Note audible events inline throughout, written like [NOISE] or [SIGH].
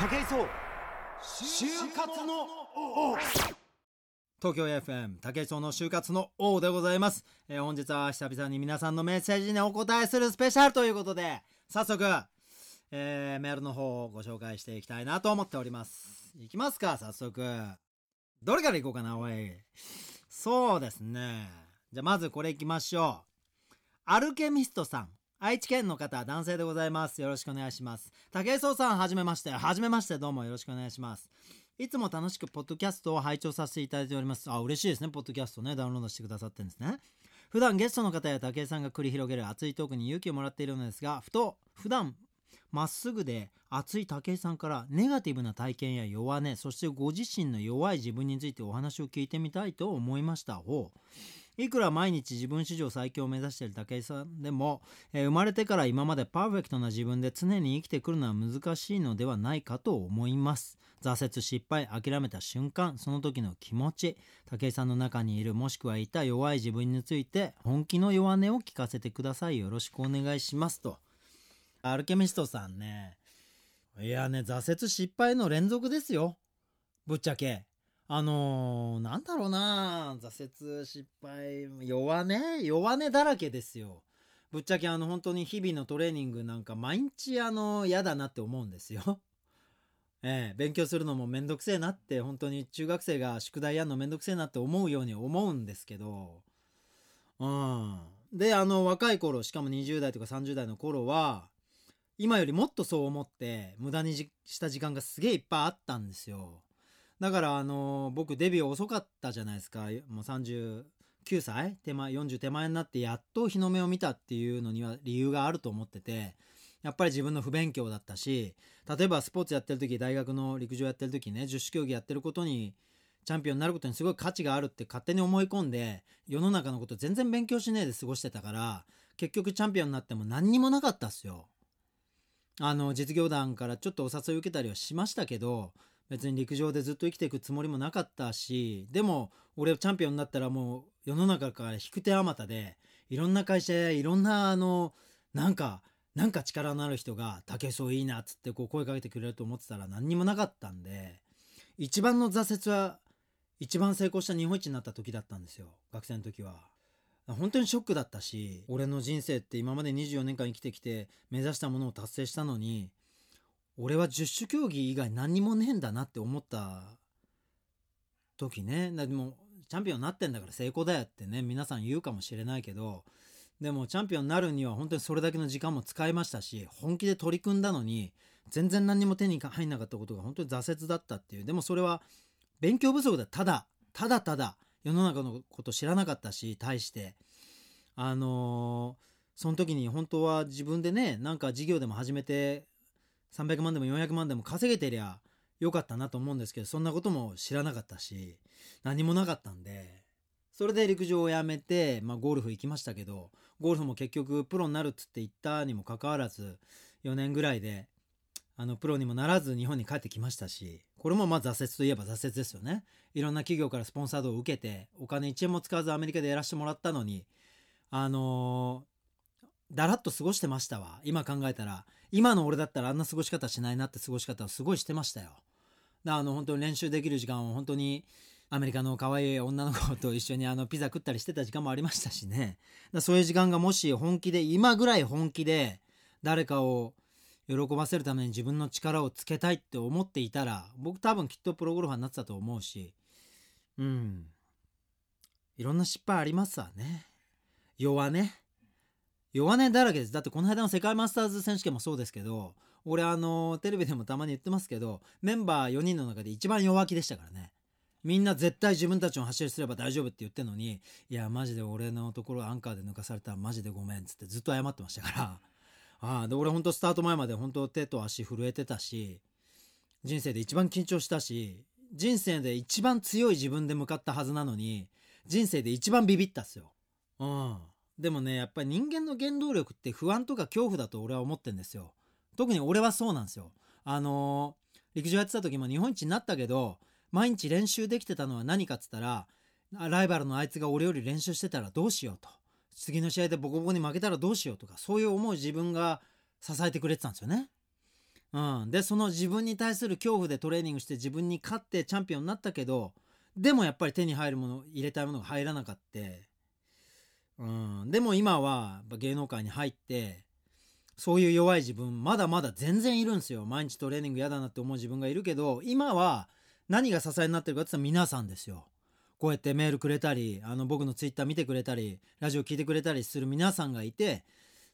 武井壮就活の王。東京 FM 武井壮の就活の王でございます、えー本日は久々に皆さんのメッセージにお答えするスペシャルということで早速、えーメールの方をご紹介していきたいなと思っております。いきますか早速。どれからいこうかなおい。そうですね。じゃあまずこれいきましょう。アルケミストさん。愛知県の方男性でございます。よろしくお願いします。武井壮さんはじめまして。はじめましてどうもよろしくお願いします。いつも楽しくポッドキャストを拝聴させていただいております。あ嬉しいですね。ポッドキャストね。ダウンロードしてくださってるんですね。普段ゲストの方や武井さんが繰り広げる熱いトークに勇気をもらっているのですがふと普段まっすぐで熱い武井さんからネガティブな体験や弱音そしてご自身の弱い自分についてお話を聞いてみたいと思いました。ほういくら毎日自分史上最強を目指している武井さんでも、えー生まれてから今までパーフェクトな自分で常に生きてくるのは難しいのではないかと思います。挫折失敗諦めた瞬間その時の気持ち武井さんの中にいるもしくはいた弱い自分について本気の弱音を聞かせてください。よろしくお願いします。と。アルケミストさんね。いやね挫折失敗の連続ですよ。ぶっちゃけ。あのー、なんだろうな挫折失敗弱音？弱音だらけですよ。ぶっちゃけあの本当に日々のトレーニングなんか毎日あの嫌だなって思うんですよ。[LAUGHS] ええ勉強するのもめんどくせえなって本当に中学生が宿題やるのめんどくせえなって思うように思うんですけど。うん。であの若い頃しかも20代とか30代の頃は今よりもっとそう思って無駄にした時間がすげえいっぱいあったんですよ。だからあの僕デビュー遅かったじゃないですかもう39歳手前40手前になってやっと日の目を見たっていうのには理由があると思っててやっぱり自分の不勉強だったし例えばスポーツやってる時大学の陸上やってる時ね十種競技やってることにチャンピオンになることにすごい価値があるって勝手に思い込んで世の中のこと全然勉強しねえで過ごしてたから結局チャンピオンになっても何にもなかったっすよ。あの実業団からちょっとお誘い受けたりはしましたけど別に陸上でずっと生きていくつもりもなかったしでも俺チャンピオンになったらもう世の中から引く手あまたでいろんな会社やいろんなあのなんかなんか力のある人が「武井壮いいな」っつってこう声かけてくれると思ってたら何にもなかったんで一番の挫折は一番成功した日本一になった時だったんですよ学生の時は。本当にショックだったし俺の人生って今まで24年間生きてきて目指したものを達成したのに俺は十種競技以外何にもねえんだなって思った時ね。でもチャンピオンになってんだから成功だよってね皆さん言うかもしれないけどでもチャンピオンになるには本当にそれだけの時間も使いましたし本気で取り組んだのに全然何にも手に入んなかったことが本当に挫折だったっていう。でもそれは勉強不足だ。ただただただ世の中のこと知らなかったし対して。あのーその時に本当は自分でねなんか事業でも始めて300万でも400万でも稼げてりゃよかったなと思うんですけどそんなことも知らなかったし何もなかったんで。それで陸上をやめて、まあ、ゴルフ行きましたけどゴルフも結局プロになるっつって言ったにもかかわらず4年ぐらいであのプロにもならず日本に帰ってきましたしこれもまあ挫折といえば挫折ですよね。いろんな企業からスポンサードを受けてお金1円も使わずアメリカでやらせてもらったのにあのーだらっと過ごしてましたわ。今考えたら。今の俺だったらあんな過ごし方しないなって過ごし方をすごいしてましたよ。であの本当に練習できる時間を本当にアメリカの可愛い女の子と一緒にあのピザ食ったりしてた時間もありましたしね。だそういう時間がもし本気で今ぐらい本気で誰かを喜ばせるために自分の力をつけたいって思っていたら僕多分きっとプロゴルファーになってたと思うし。うん。いろんな失敗ありますわね。弱ね。弱音だらけです。だってこの間の世界マスターズ選手権もそうですけど俺あのテレビでもたまに言ってますけどメンバー4人の中で一番弱気でしたからね。みんな絶対自分たちの走りすれば大丈夫って言ってんのにいやマジで俺のところアンカーで抜かされたらマジでごめんっつってずっと謝ってましたから。[LAUGHS] ああで俺ほんとスタート前まで本当手と足震えてたし人生で一番緊張したし人生で一番強い自分で向かったはずなのに人生で一番ビビったっすよ。うん。でもねやっぱり人間の原動力って不安とか恐怖だと俺は思ってんですよ。特に俺はそうなんですよ。あのー陸上やってた時も日本一になったけど毎日練習できてたのは何かっつったらライバルのあいつが俺より練習してたらどうしようと。次の試合でボコボコに負けたらどうしようとかそういう思う自分が支えてくれてたんですよね。うん、でその自分に対する恐怖でトレーニングして自分に勝ってチャンピオンになったけどでもやっぱり手に入るもの入れたいものが入らなかった、うん、でも今は芸能界に入ってそういう弱い自分まだまだ全然いるんですよ毎日トレーニング嫌だなって思う自分がいるけど今は何が支えになってるかって言ったら皆さんですよこうやってメールくれたりあの僕のツイッター見てくれたりラジオ聞いてくれたりする皆さんがいて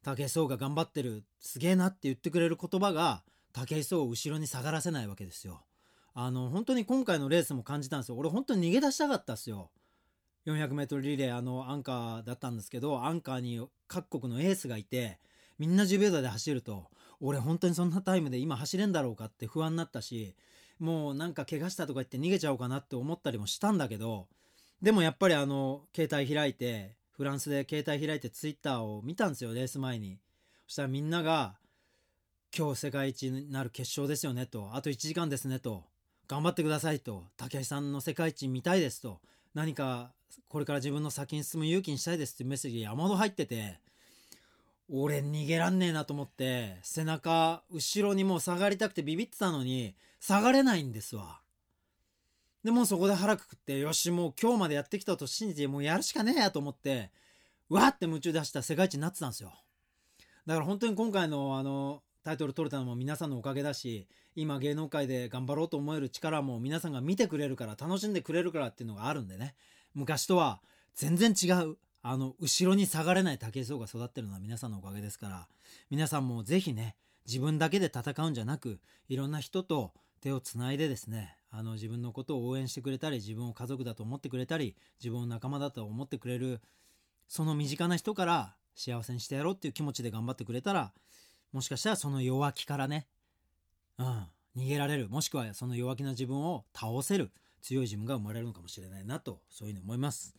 武井壮が頑張ってるすげえなって言ってくれる言葉が武井壮を後ろに下がらせないわけですよ。あの本当に今回のレースも感じたんですよ。俺本当に逃げ出したかったっすよ。400m リレーあのアンカーだったんですけどアンカーに各国のエースがいてみんな10秒台で走ると俺本当にそんなタイムで今走れんだろうかって不安になったしもうなんか怪我したとか言って逃げちゃおうかなって思ったりもしたんだけどでもやっぱりあの携帯開いてフランスで携帯開いてツイッターを見たんですよレース前に。そしたらみんなが「今日世界一になる決勝ですよね」と「あと1時間ですね」と「頑張ってください」と「武井さんの世界一見たいです」と「何かこれから自分の先に進む勇気にしたいです」っていうメッセージが山ほど入ってて俺逃げらんねえなと思って背中後ろにもう下がりたくてビビってたのに下がれないんですわ。でもうそこで腹くくってよしもう今日までやってきたと信じてもうやるしかねえやと思ってわーって夢中で走った世界一になってたんですよだから本当に今回のあのタイトル取れたのも皆さんのおかげだし今芸能界で頑張ろうと思える力も皆さんが見てくれるから楽しんでくれるからっていうのがあるんでね。昔とは全然違うあの後ろに下がれない武井壮が育ってるのは皆さんのおかげですから。皆さんもぜひね自分だけで戦うんじゃなくいろんな人と手をつないでですねあの自分のことを応援してくれたり自分を家族だと思ってくれたり自分を仲間だと思ってくれるその身近な人から幸せにしてやろうっていう気持ちで頑張ってくれたらもしかしたらその弱気からね、うん、逃げられる。もしくはその弱気な自分を倒せる。強い自分が生まれるのかもしれないなとそういうふうに思います。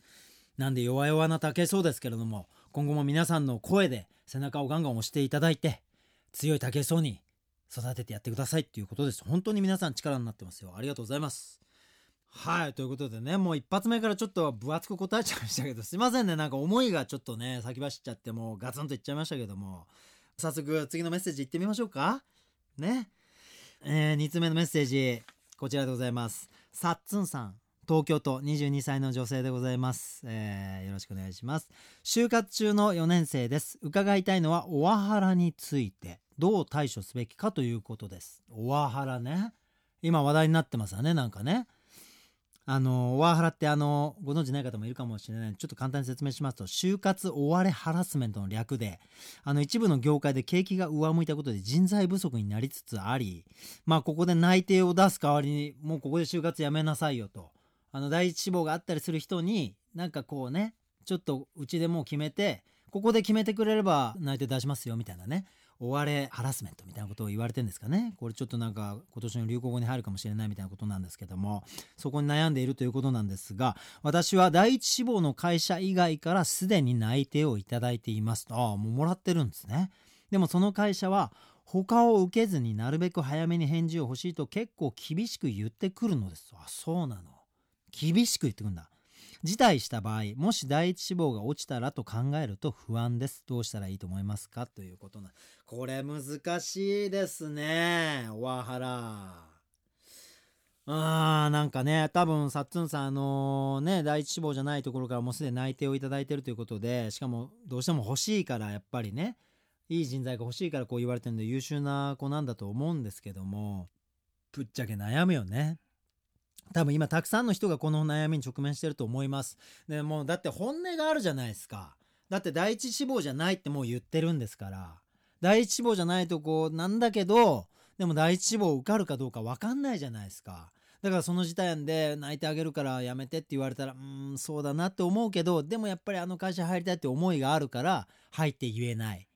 なんで弱々な竹そうですけれども今後も皆さんの声で背中をガンガン押していただいて強い竹そうに育ててやってくださいっていうことです。本当に皆さん力になってますよ。ありがとうございます。はい。ということでねもう一発目からちょっと分厚く答えちゃいましたけどすいませんね。なんか思いがちょっとね先走っちゃってもうガツンといっちゃいましたけども。早速次のメッセージいってみましょうか。ね。えー、2つ目のメッセージこちらでございます。さっつんさん東京都22歳の女性でございます、えーよろしくお願いします。就活中の4年生です。伺いたいのはオワハラについて。どう対処すべきかということです。オワハラね。今話題になってますよねなんかね。あのオワハラってあのご存知ない方もいるかもしれないちょっと簡単に説明しますと就活追われハラスメントの略であの一部の業界で景気が上向いたことで人材不足になりつつありまあここで内定を出す代わりにもうここで就活やめなさいよとあの第一志望があったりする人になんかこうねちょっとうちでもう決めてここで決めてくれれば内定出しますよみたいなね。追われハラスメントみたいなことを言われてんですかね。これちょっとなんか今年の流行語に入るかもしれないみたいなことなんですけどもそこに悩んでいるということなんですが私は第一志望の会社以外からすでに内定をいただいています。とああもうもらってるんですね。でもその会社は他を受けずになるべく早めに返事を欲しいと結構厳しく言ってくるのです。あそうなの。厳しく言ってくるんだ。辞退した場合もし第一志望が落ちたらと考えると不安です。どうしたらいいと思いますか？ということなこれ難しいですね。オワハラあーなんかね多分さっつんさんあのね第一志望じゃないところからもうすでに内定をいただいてるということでしかもどうしても欲しいからやっぱりねいい人材が欲しいからこう言われてるんで優秀な子なんだと思うんですけどもぶっちゃけ悩むよね。多分今たくさんの人がこの悩みに直面してると思います。でもうだって本音があるじゃないですか。だって第一志望じゃないってもう言ってるんですから。第一志望じゃないとこなんだけどでも第一志望受かるかどうか分かんないじゃないですか。だからその時点で泣いてあげるからやめてって言われたらうーんそうだなって思うけどでもやっぱりあの会社入りたいって思いがあるから入って言えない。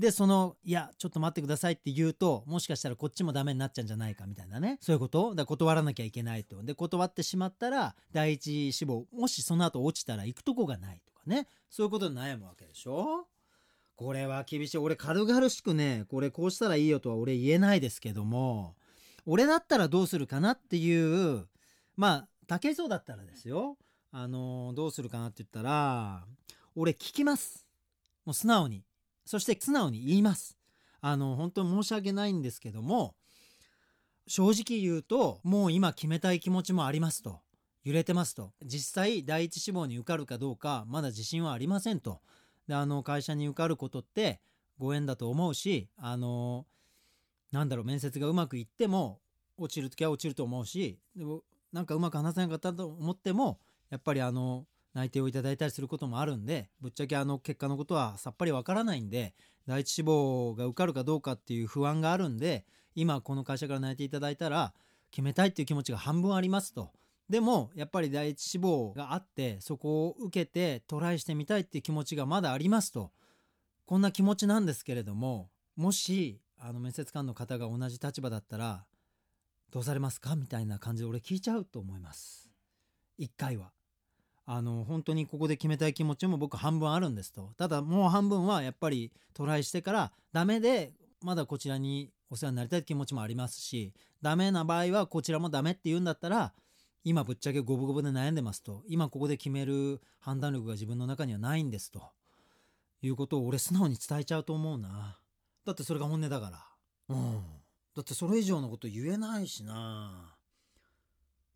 でそのいやちょっと待ってくださいって言うともしかしたらこっちもダメになっちゃうんじゃないかみたいなね。そういうこと？だ断らなきゃいけないと。で断ってしまったら第一志望もしその後落ちたら行くとこがないとかね。そういうことで悩むわけでしょ？これは厳しい。俺軽々しくねこれこうしたらいいよとは俺言えないですけども俺だったらどうするかなっていうまあ武井壮だったらですよ。あのどうするかなって言ったら俺聞きます。もう素直に。そして素直に言います。あの本当に申し訳ないんですけども正直言うともう今決めたい気持ちもありますと。揺れてますと。実際第一志望に受かるかどうかまだ自信はありませんと。であの会社に受かることってご縁だと思うしあのなんだろう面接がうまくいっても落ちる時は落ちると思うしでもなんかうまく話せなかったと思ってもやっぱりあの内定をいただいたりすることもあるんでぶっちゃけあの結果のことはさっぱりわからないんで第一志望が受かるかどうかっていう不安があるんで今この会社から内定いただいたら決めたいっていう気持ちが半分ありますと。でもやっぱり第一志望があってそこを受けてトライしてみたいっていう気持ちがまだありますと。こんな気持ちなんですけれどももしあの面接官の方が同じ立場だったらどうされますか？みたいな感じで俺聞いちゃうと思います。一回は。あの本当にここで決めたい気持ちも僕半分あるんですと。ただもう半分はやっぱりトライしてからダメでまだこちらにお世話になりたい気持ちもありますしダメな場合はこちらもダメって言うんだったら今ぶっちゃけ五分五分で悩んでますと。今ここで決める判断力が自分の中にはないんですと。いうことを俺素直に伝えちゃうと思うな。だってそれが本音だから。うん。だってそれ以上のこと言えないしな。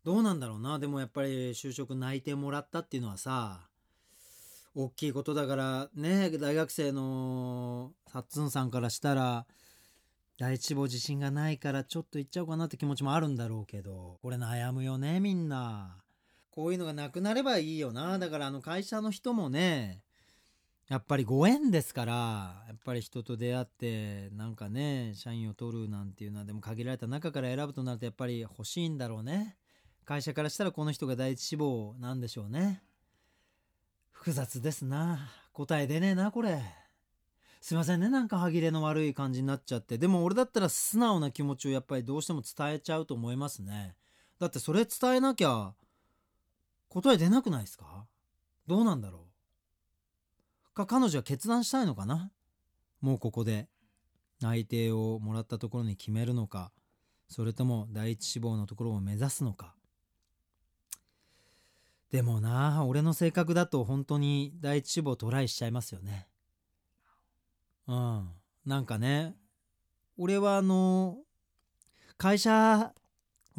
どうなんだろうな。でもやっぱり就職内定もらったっていうのはさ大きいことだからね大学生のサッツンさんからしたら第一志望自信がないからちょっと行っちゃおうかなって気持ちもあるんだろうけどこれ悩むよねみんな。こういうのがなくなればいいよな。だからあの会社の人もねやっぱりご縁ですからやっぱり人と出会ってなんかね社員を取るなんていうのはでも限られた中から選ぶとなるとやっぱり欲しいんだろうね。会社からしたらこの人が第一志望なんでしょうね。複雑ですな。答え出ねえなこれ。すいませんねなんか歯切れの悪い感じになっちゃって。でも俺だったら素直な気持ちをやっぱりどうしても伝えちゃうと思いますね。だってそれ伝えなきゃ答え出なくないですか？どうなんだろう。か彼女は決断したいのかな？もうここで。内定をもらったところに決めるのか。それとも第一志望のところを目指すのか。でもな俺の性格だと本当に第一志望トライしちゃいますよね。うん。なんかね俺はあの会社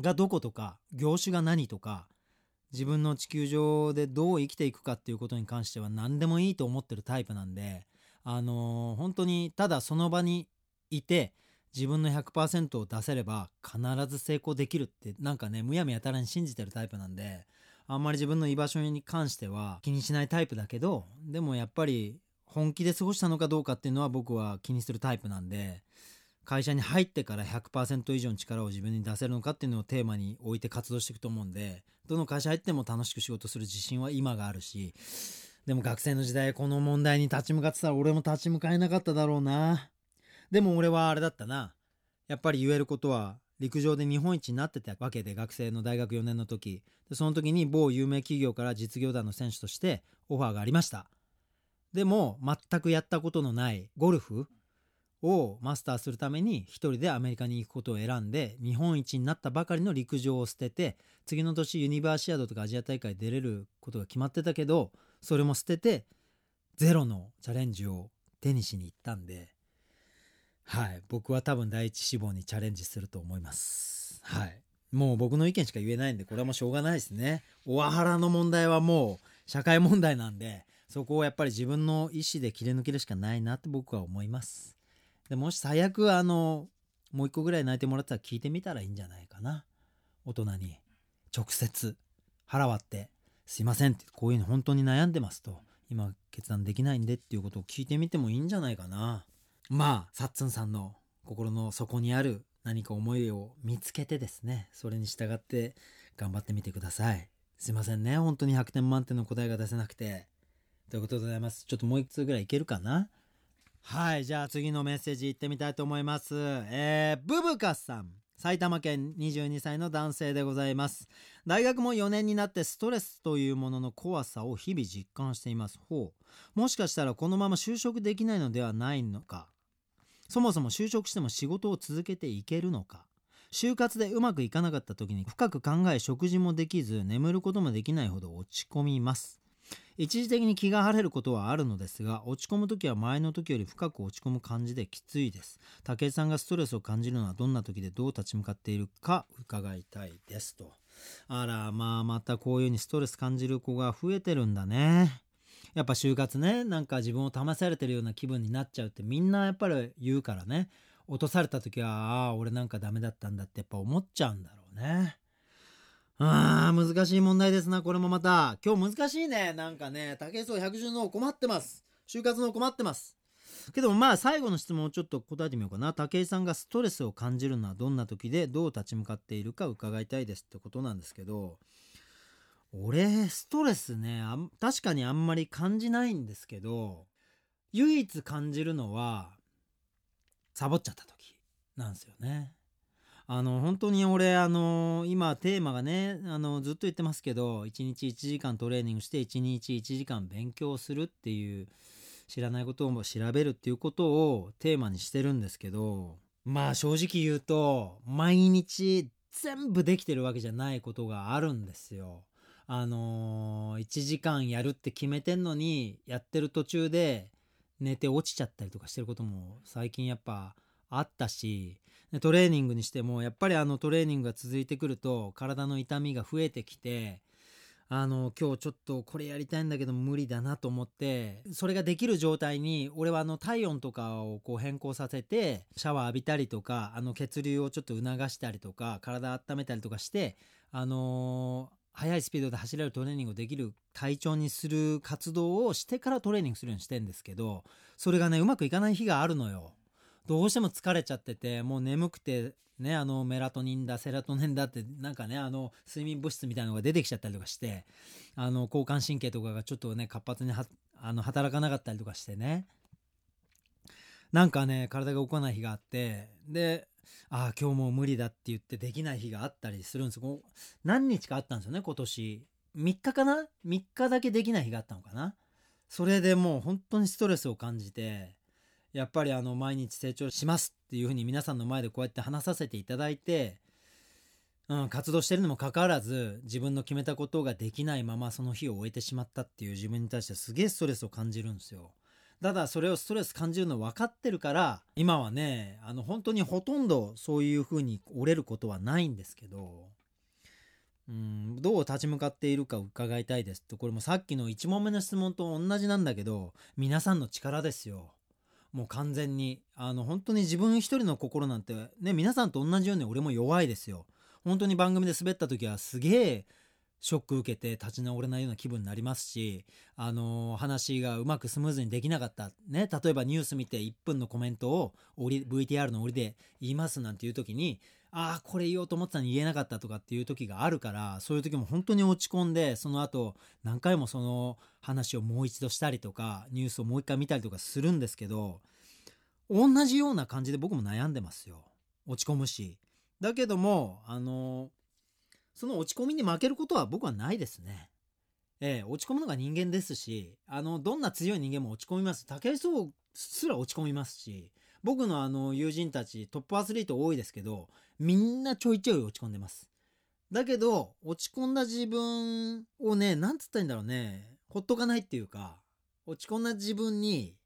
がどことか業種が何とか自分の地球上でどう生きていくかっていうことに関しては何でもいいと思ってるタイプなんであのー、本当にただその場にいて自分の100%を出せれば必ず成功できるってなんかねむやみやたらに信じてるタイプなんであんまり自分の居場所に関しては気にしないタイプだけどでもやっぱり本気で過ごしたのかどうかっていうのは僕は気にするタイプなんで会社に入ってから100%以上の力を自分に出せるのかっていうのをテーマに置いて活動していくと思うんでどの会社入っても楽しく仕事する自信は今があるしでも学生の時代この問題に立ち向かってたら俺も立ち向かえなかっただろうな。でも俺はあれだったな。やっぱり言えることは陸上で日本一になってたわけで学生の大学4年の時。その時に某有名企業から実業団の選手としてオファーがありました。でも全くやったことのないゴルフをマスターするために一人でアメリカに行くことを選んで日本一になったばかりの陸上を捨てて次の年ユニバーシアードとかアジア大会出れることが決まってたけどそれも捨ててゼロのチャレンジを手にしに行ったんではい。僕は多分第一志望にチャレンジすると思います。はい。もう僕の意見しか言えないんでこれはもうしょうがないですね。オワハラの問題はもう社会問題なんでそこをやっぱり自分の意思で切り抜けるしかないなって僕は思います。でもし最悪あのもう一個ぐらい泣いてもらったら聞いてみたらいいんじゃないかな。大人に。直接腹割ってすいませんってこういうの本当に悩んでますと。今決断できないんでっていうことを聞いてみてもいいんじゃないかな。まあサッツンさんの心の底にある何か思いを見つけてですねそれに従って頑張ってみてくださいすいませんね本当に100点満点の答えが出せなくてということでございます。ちょっともう一通ぐらいいけるかな？はい、じゃあ次のメッセージいってみたいと思います。えー、ブブカさん。埼玉県22歳の男性でございます。大学も4年になってストレスというものの怖さを日々実感しています。ほう。もしかしたらこのまま就職できないのではないのか。そもそも就職しても仕事を続けていけるのか。就活でうまくいかなかった時に深く考え食事もできず眠ることもできないほど落ち込みます。一時的に気が晴れることはあるのですが落ち込む時は前の時より深く落ち込む感じできついです武井さんがストレスを感じるのはどんな時でどう立ち向かっているか伺いたいですとあらまあまたこういう風にストレス感じる子が増えてるんだねやっぱ就活ねなんか自分を試されてるような気分になっちゃうってみんなやっぱり言うからね。落とされた時はああ俺なんかダメだったんだってやっぱ思っちゃうんだろうね。あー難しい問題ですなこれもまた。今日難しいねなんかね。武井壮百獣の困ってます。就活の困ってます。けどもまあ最後の質問をちょっと答えてみようかな。武井さんがストレスを感じるのはどんな時でどう立ち向かっているか伺いたいですってことなんですけど。俺ストレスねあ確かにあんまり感じないんですけど唯一感じるのはサボっちゃった時なんですよねあの本当に俺あの今テーマがねあのずっと言ってますけど1日1時間トレーニングして1日1時間勉強するっていう知らないことを調べるっていうことをテーマにしてるんですけどまあ正直言うと毎日全部できてるわけじゃないことがあるんですよ。あのー、1時間やるって決めてんのにやってる途中で寝て落ちちゃったりとかしてることも最近やっぱあったしトレーニングにしてもやっぱりあのトレーニングが続いてくると体の痛みが増えてきてあの今日ちょっとこれやりたいんだけど無理だなと思ってそれができる状態に俺はあの体温とかをこう変更させてシャワー浴びたりとかあの血流をちょっと促したりとか体温めたりとかしてあのー速いスピードで走れるトレーニングをできる体調にする活動をしてからトレーニングするようにしてんですけどそれがねうまくいかない日があるのよ。どうしても疲れちゃっててもう眠くてねあのメラトニンだセラトニンだってなんかねあの睡眠物質みたいなのが出てきちゃったりとかしてあの交感神経とかがちょっとね活発にあの働かなかったりとかしてねなんかね体が動かない日があってでああ今日もう無理だって言ってできない日があったりするんです何日かあったんですよね今年。3日かな？3日だけできない日があったのかな？それでもう本当にストレスを感じてやっぱりあの毎日成長しますっていうふうに皆さんの前でこうやって話させていただいて、うん、活動してるにもかかわらず自分の決めたことができないままその日を終えてしまったっていう自分に対してすげえストレスを感じるんですよ。ただそれをストレス感じるの分かってるから今はねあの本当にほとんどそういうふうに折れることはないんですけどうんどう立ち向かっているか伺いたいです。とこれもさっきの1問目の質問と同じなんだけど皆さんの力ですよ。もう完全に。あの本当に自分一人の心なんてね皆さんと同じように俺も弱いですよ。本当に番組で滑った時はすげえショック受けて立ち直れないような気分になりますし、あの、話がうまくスムーズにできなかった。ね、例えばニュース見て1分のコメントを VTR の折りで言いますなんていう時に、ああ、これ言おうと思ってたのに言えなかったとかっていう時があるから、そういう時も本当に落ち込んで、その後何回もその話をもう一度したりとか、ニュースをもう一回見たりとかするんですけど、同じような感じで僕も悩んでますよ。落ち込むし。だけども、あのその落ち込みに負けることは僕はないですね。ええ、落ち込むのが人間ですし、あの、どんな強い人間も落ち込みます。武井壮すら落ち込みますし、僕のあの、友人たち、トップアスリート多いですけど、みんなちょいちょい落ち込んでます。だけど、落ち込んだ自分をね、なんつったらいいんだろうね、ほっとかないっていうか、落ち込んだ自分に、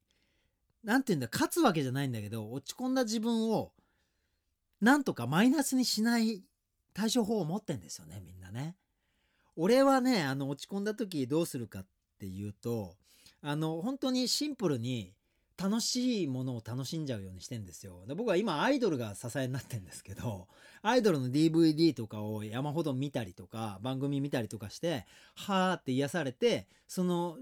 なんて言うんだ、勝つわけじゃないんだけど、落ち込んだ自分を、なんとかマイナスにしない対処法を持ってんですよねみんなね。俺はねあの落ち込んだ時どうするかっていうとあの本当にシンプルに楽しいものを楽しんじゃうようにしてんですよ。で僕は今アイドルが支えになってんですけどアイドルの DVD とかを山ほど見たりとか番組見たりとかしてはーって癒されてその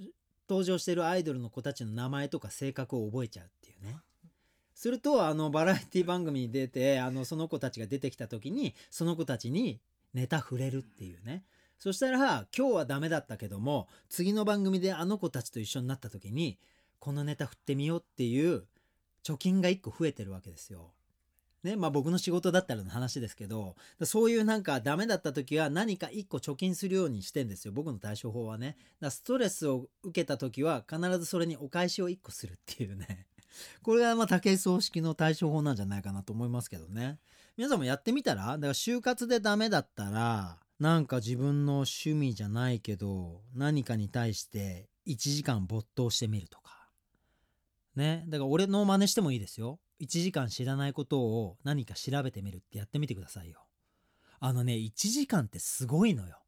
登場してるアイドルの子たちの名前とか性格を覚えちゃうっ。するとあのバラエティ番組に出てあのその子たちが出てきた時にその子たちにネタ触れるっていうね。そしたら今日はダメだったけども次の番組であの子たちと一緒になった時にこのネタ振ってみようっていう貯金が1個増えてるわけですよ。ねまあ、僕の仕事だったらの話ですけどそういうなんかダメだった時は何か1個貯金するようにしてんですよ。僕の対処法はね。だストレスを受けた時は必ずそれにお返しを1個するっていうね。これがまあ武井葬式の対処法なんじゃないかなと思いますけどね。皆さんもやってみたら？だから就活でダメだったらなんか自分の趣味じゃないけど何かに対して1時間没頭してみるとか。ね？だから俺の真似してもいいですよ。1時間知らないことを何か調べてみるってやってみてくださいよ。あのね1時間ってすごいのよ。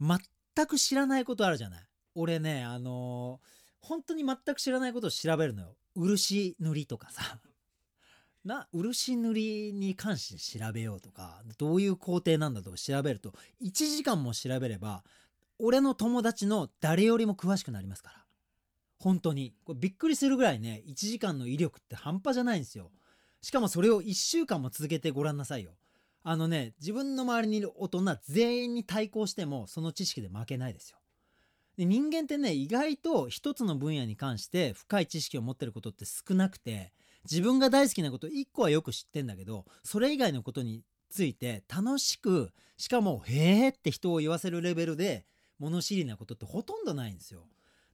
全く知らないことあるじゃない？俺ねあのー本当に全く知らないことを調べるのよ。漆塗りとかさ。[LAUGHS] な漆塗りに関して調べようとかどういう工程なんだとか調べると1時間も調べれば俺の友達の誰よりも詳しくなりますから。本当に。これびっくりするぐらいね1時間の威力って半端じゃないんですよ。しかもそれを1週間も続けてごらんなさいよ。あのね自分の周りにいる大人全員に対抗してもその知識で負けないですよ。で人間ってね意外と一つの分野に関して深い知識を持ってることって少なくて自分が大好きなこと1個はよく知ってんだけどそれ以外のことについて楽しくしかも「へーって人を言わせるレベルで物知りなことってほとんどないんですよ。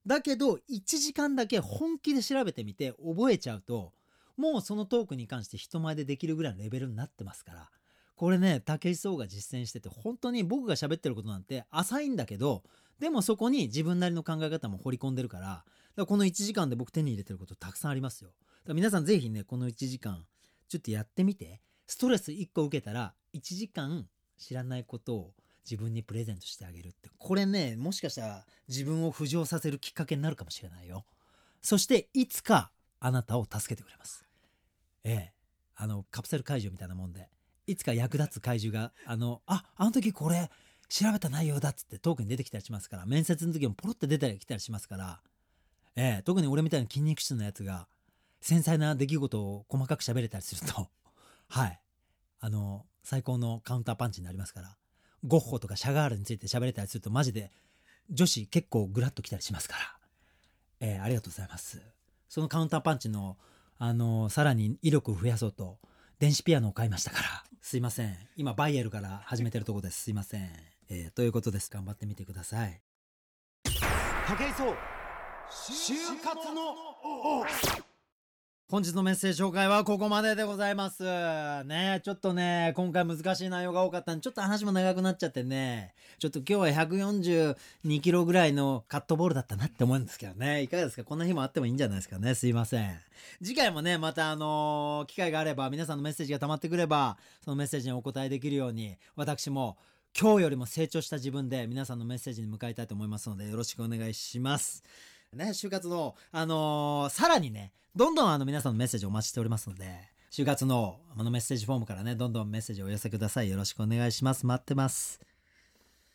だけど1時間だけ本気で調べてみて覚えちゃうともうそのトークに関して人前でできるぐらいのレベルになってますからこれね武井壮が実践してて本当に僕が喋ってることなんて浅いんだけどでもそこに自分なりの考え方も掘り込んでるからからこの1時間で僕手に入れてることたくさんありますよ。だから皆さんぜひねこの1時間ちょっとやってみてストレス1個受けたら1時間知らないことを自分にプレゼントしてあげるって。これねもしかしたら自分を浮上させるきっかけになるかもしれないよ。そしていつかあなたを助けてくれます。ええ。あのカプセル怪獣みたいなもんでいつか役立つ怪獣があのああの時これ調べた内容だっつってトークに出てきたりしますから面接の時もポロって出たり来たりしますからええ特に俺みたいな筋肉質なやつが繊細な出来事を細かく喋れたりすると [LAUGHS] はい。あの最高のカウンターパンチになりますからゴッホとかシャガールについて喋れたりするとマジで女子結構グラッときたりしますからえー、ありがとうございます。そのカウンターパンチのあのさらに威力を増やそうと電子ピアノを買いましたから。すいません。今バイエルから始めてるとこです。すいません、えー、ということです。頑張ってみてください。武井壮。就活の本日のメッセージ紹介はここまででございます。ねちょっとね、今回難しい内容が多かったんで、ちょっと話も長くなっちゃってね、ちょっと今日は142キロぐらいのカットボールだったなって思うんですけどね、いかがですか？こんな日もあってもいいんじゃないですかね。すいません。次回もね、またあのー機会があれば、皆さんのメッセージが溜まってくれば、そのメッセージにお答えできるように、私も今日よりも成長した自分で皆さんのメッセージに向かいたいと思いますので、よろしくお願いします。ね、就活の、あのーさらにね、どんどんあの皆さんのメッセージお待ちしておりますので、就活のあのメッセージフォームからね、どんどんメッセージをお寄せください。よろしくお願いします。待ってます。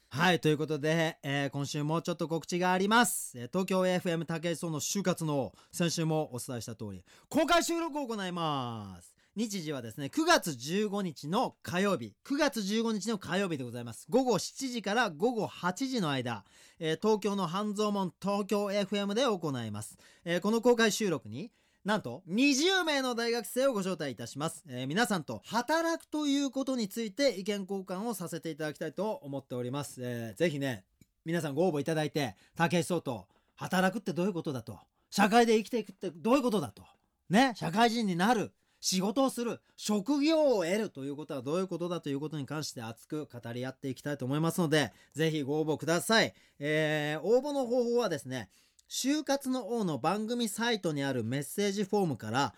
はい、ということで、えー今週もちょっと告知があります。えー東京 FM 武井壮の就活の先週もお伝えした通り、公開収録を行います。日時はですね、9月15日の火曜日、9月15日の火曜日でございます。午後7時から午後8時の間、えー東京の半蔵門東京 FM で行います。えーこの公開収録に、なんと20名の大学生をご招待いたします、えー皆さんと働くということについて意見交換をさせていただきたいと思っております、えーぜひね皆さんご応募いただいて武井壮と働くってどういうことだと。社会で生きていくってどういうことだと。ね社会人になる。仕事をする職業を得るということはどういうことだということに関して熱く語り合っていきたいと思いますのでぜひご応募ください、えー応募の方法はですね就活の王の番組サイトにあるメッセージフォームから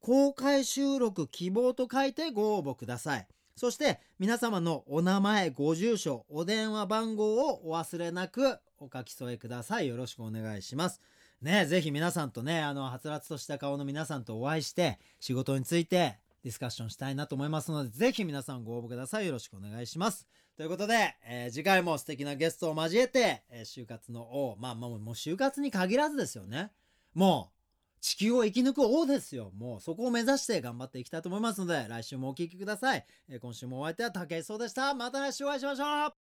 公開収録希望と書いてご応募ください。そして皆様のお名前ご住所お電話番号をお忘れなくお書き添えください。よろしくお願いします。ねぜひ皆さんとねあのはつらつとした顔の皆さんとお会いして仕事についてディスカッションしたいなと思いますのでぜひ皆さんご応募ください。よろしくお願いします。ということで、えー次回も素敵なゲストを交えて、えー就活の王まあもうもう就活に限らずですよね。もう地球を生き抜く王ですよ。もうそこを目指して頑張っていきたいと思いますので来週もお聴きください、えー今週もお相手は武井壮でした。また来週お会いしましょう。